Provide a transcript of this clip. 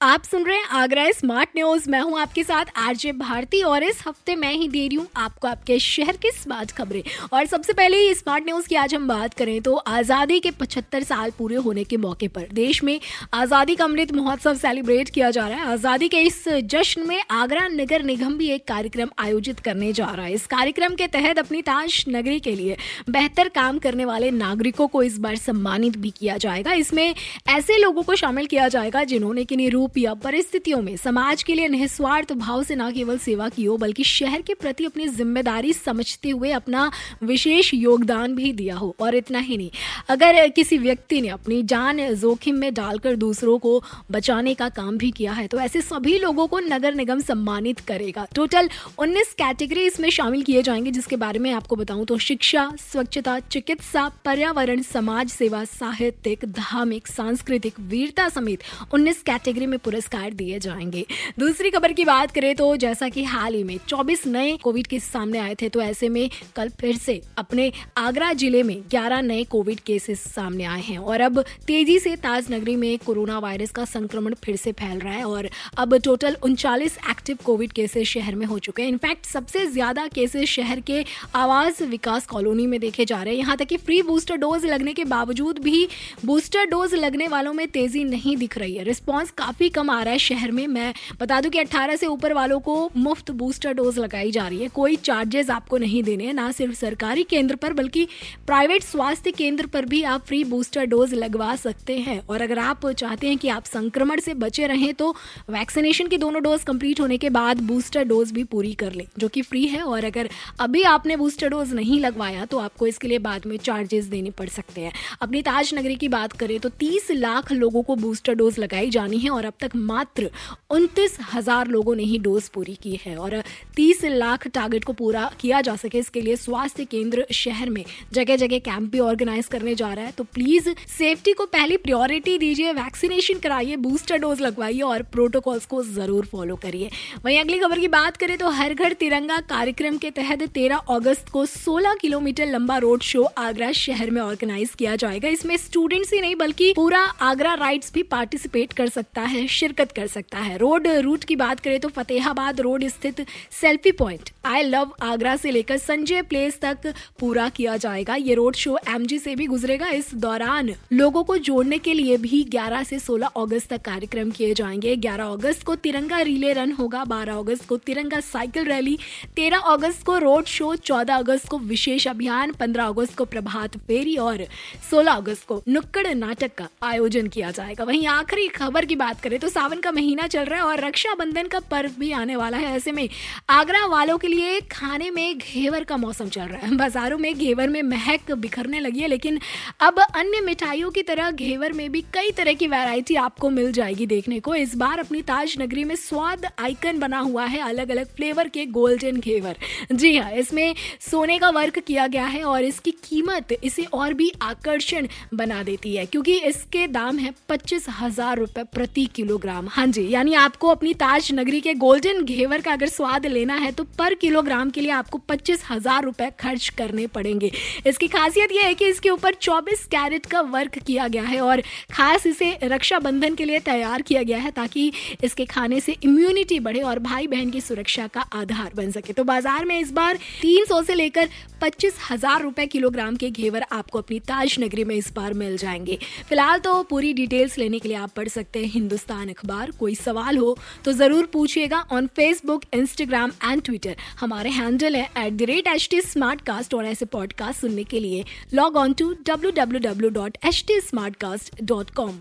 आप सुन रहे हैं आगरा स्मार्ट न्यूज़। मैं हूँ आपके साथ आरजे भारती और इस हफ़्ते मैं ही दे रही हूँ आपको आपके शहर की स्मार्ट खबरें। और सबसे पहले स्मार्ट न्यूज़ की आज हम बात करें तो आज़ादी के 75 साल पूरे होने के मौके पर देश में आज़ादी का अमृत महोत्सव सेलिब्रेट किया जा रहा है। आज़ादी के इस जश्न में आगरा नगर निगम भी एक कार्यक्रम आयोजित करने जा रहा है। इस कार्यक्रम के तहत अपनी ताज नगरी के लिए बेहतर काम करने वाले नागरिकों को इस बार सम्मानित भी किया जाएगा। इसमें ऐसे लोगों को शामिल किया जाएगा जिन्होंने किन्हीं रूप रूप या परिस्थितियों में समाज के लिए निस्वार्थ भाव से न केवल सेवा की हो बल्कि शहर के प्रति अपनी ज़िम्मेदारी समझते हुए अपना विशेष योगदान भी दिया हो, और इतना ही नहीं। अगर किसी व्यक्ति ने अपनी जान जोखिम में डालकर दूसरों को बचाने का काम भी किया है तो ऐसे सभी लोगों को नगर निगम सम्मानित करेगा। टोटल 19 कैटेगरी इसमें शामिल किए जाएँगे, जिसके बारे में आपको बताऊँ तो शिक्षा, स्वच्छता, चिकित्सा, पर्यावरण, समाज सेवा, साहित्यिक, धार्मिक, सांस्कृतिक, वीरता समेत 19 कैटेगरी में पुरस्कार दिए जाएँगे। दूसरी खबर की बात करें तो जैसा कि हाल ही में 24 नए कोविड केस सामने आए थे तो ऐसे में कल फिर से अपने आगरा ज़िले में 11 नए कोविड केसेस सामने आए हैं। और अब तेज़ी से ताज नगरी में कोरोना वायरस का संक्रमण फिर से फैल रहा है और अब टोटल उनचालीस एक्टिव कोविड केसेस शहर में हो चुके हैं। इनफैक्ट सबसे ज़्यादा केसेस शहर के आवास विकास कॉलोनी में देखे जा रहे हैं। यहाँ तक कि फ्री बूस्टर डोज लगने के बावजूद भी बूस्टर डोज लगने वालों में तेज़ी नहीं दिख रही है। रिस्पॉन्स काफ़ी कम आ रहा है शहर में। मैं बता दूँ कि 18 से ऊपर वालों को मुफ़्त बूस्टर डोज लगाई जा रही है। कोई चार्जेस आपको नहीं देने हैं, ना सिर्फ़ सरकारी केंद्र पर, बल्कि प्राइवेट स्वास्थ्य केंद्र पर भी आप फ्री बूस्टर डोज लगवा सकते हैं। और अगर आप चाहते हैं कि आप संक्रमण से बचे रहें तो वैक्सीनेशन की दोनों डोज कंप्लीट होने के बाद बूस्टर डोज भी पूरी कर लें, जो कि फ्री है। और अगर अभी आपने बूस्टर डोज नहीं लगवाया तो आपको इसके लिए बाद में चार्जेस देने पड़ सकते हैं। अपनी ताज नगरी की बात करें तो तीस लाख लोगों को बूस्टर डोज लगाई जानी है और अब तक मात्र उनतीस हज़ार लोगों ने ही डोज पूरी की है और तीस लाख टारगेट को पूरा किया जा सके इसके लिए स्वास्थ्य केंद्र शहर में जगह जगह कैंप भी ऑर्गेनाइज करने जा रहा है। तो प्लीज़ सेफ्टी को पहली प्रियोरिटी दीजिए वैक्सीनेशन कराइए बूस्टर डोज लगवाइए और प्रोटोकॉल्स को ज़रूर फॉलो करिए। वहीं अगली खबर की बात करें तो हर घर तिरंगा कार्यक्रम के तहत तेरह अगस्त को सोलह किलोमीटर लंबा रोड शो आगरा शहर में ऑर्गेनाइज किया जाएगा। इसमें स्टूडेंट्स ही नहीं, बल्कि पूरा आगरा राइड्स भी पार्टिसिपेट कर सकता है। शिरकत कर सकता है। रोड रूट की बात करें तो फतेहाबाद रोड स्थित selfie point I love Agra से लेकर संजय प्लेस तक पूरा किया जाएगा। ये रोड शो एमजी से भी गुजरेगा। इस दौरान लोगों को जोड़ने के लिए भी 11 से 16 अगस्त तक कार्यक्रम किए जाएँगे। 11 अगस्त को तिरंगा रिले रन होगा। 12 अगस्त को तिरंगा साइकिल रैली 13 अगस्त को रोड शो 14 अगस्त को विशेष अभियान 15 अगस्त को प्रभात फेरी और 16 अगस्त को नुक्कड़ नाटक का आयोजन किया जाएगा। वहीं आखिरी खबर की बात करें तो सावन का महीना चल रहा है और रक्षाबंधन का पर्व भी आने वाला है। ऐसे में आगरा वालों के लिए खाने में घेवर का मौसम चल रहा है। बाजारों में घेवर में महक बिखरने लगी है, लेकिन अब अन्य मिठाइयों की तरह घेवर में भी कई तरह की वैरायटी आपको मिल जाएगी देखने को। इस बार अपनी ताज नगरी में स्वाद आइकन बना हुआ है अलग अलग फ्लेवर के गोल्डन घेवर। जी हाँ इसमें सोने का वर्क किया गया है और इसकी कीमत इसे और भी आकर्षण बना देती है, क्योंकि इसके दाम है पच्चीस हज़ार रुपए प्रति किलोग्राम किलोग्राम। हाँ जी, यानी आपको अपनी ताज नगरी के गोल्डन घेवर का अगर स्वाद लेना है तो पर किलोग्राम के लिए आपको पच्चीस हज़ार रुपए खर्च करने पड़ेंगे। इसकी खासियत यह है कि इसके ऊपर 24 कैरेट का वर्क किया गया है और खास इसे रक्षाबंधन के लिए तैयार किया गया है ताकि इसके खाने से इम्यूनिटी बढ़े और भाई बहन की सुरक्षा का आधार बन सके। तो बाज़ार में इस बार तीन सौ से लेकर पच्चीस हज़ार रुपए किलोग्राम के घेवर आपको अपनी ताज नगरी में इस बार मिल जाएँगे। फ़िलहाल तो पूरी डिटेल्स लेने के लिए आप पढ़ सकते हैं हिंदुस्तान अखबार, कोई सवाल हो तो ज़रूर पूछिएगा on Facebook Instagram and Twitter हमारे हैंडल है at the rate H T smart cast और ऐसे पॉडकास्ट सुनने के लिए log on to W W W dot H T smart cast dot com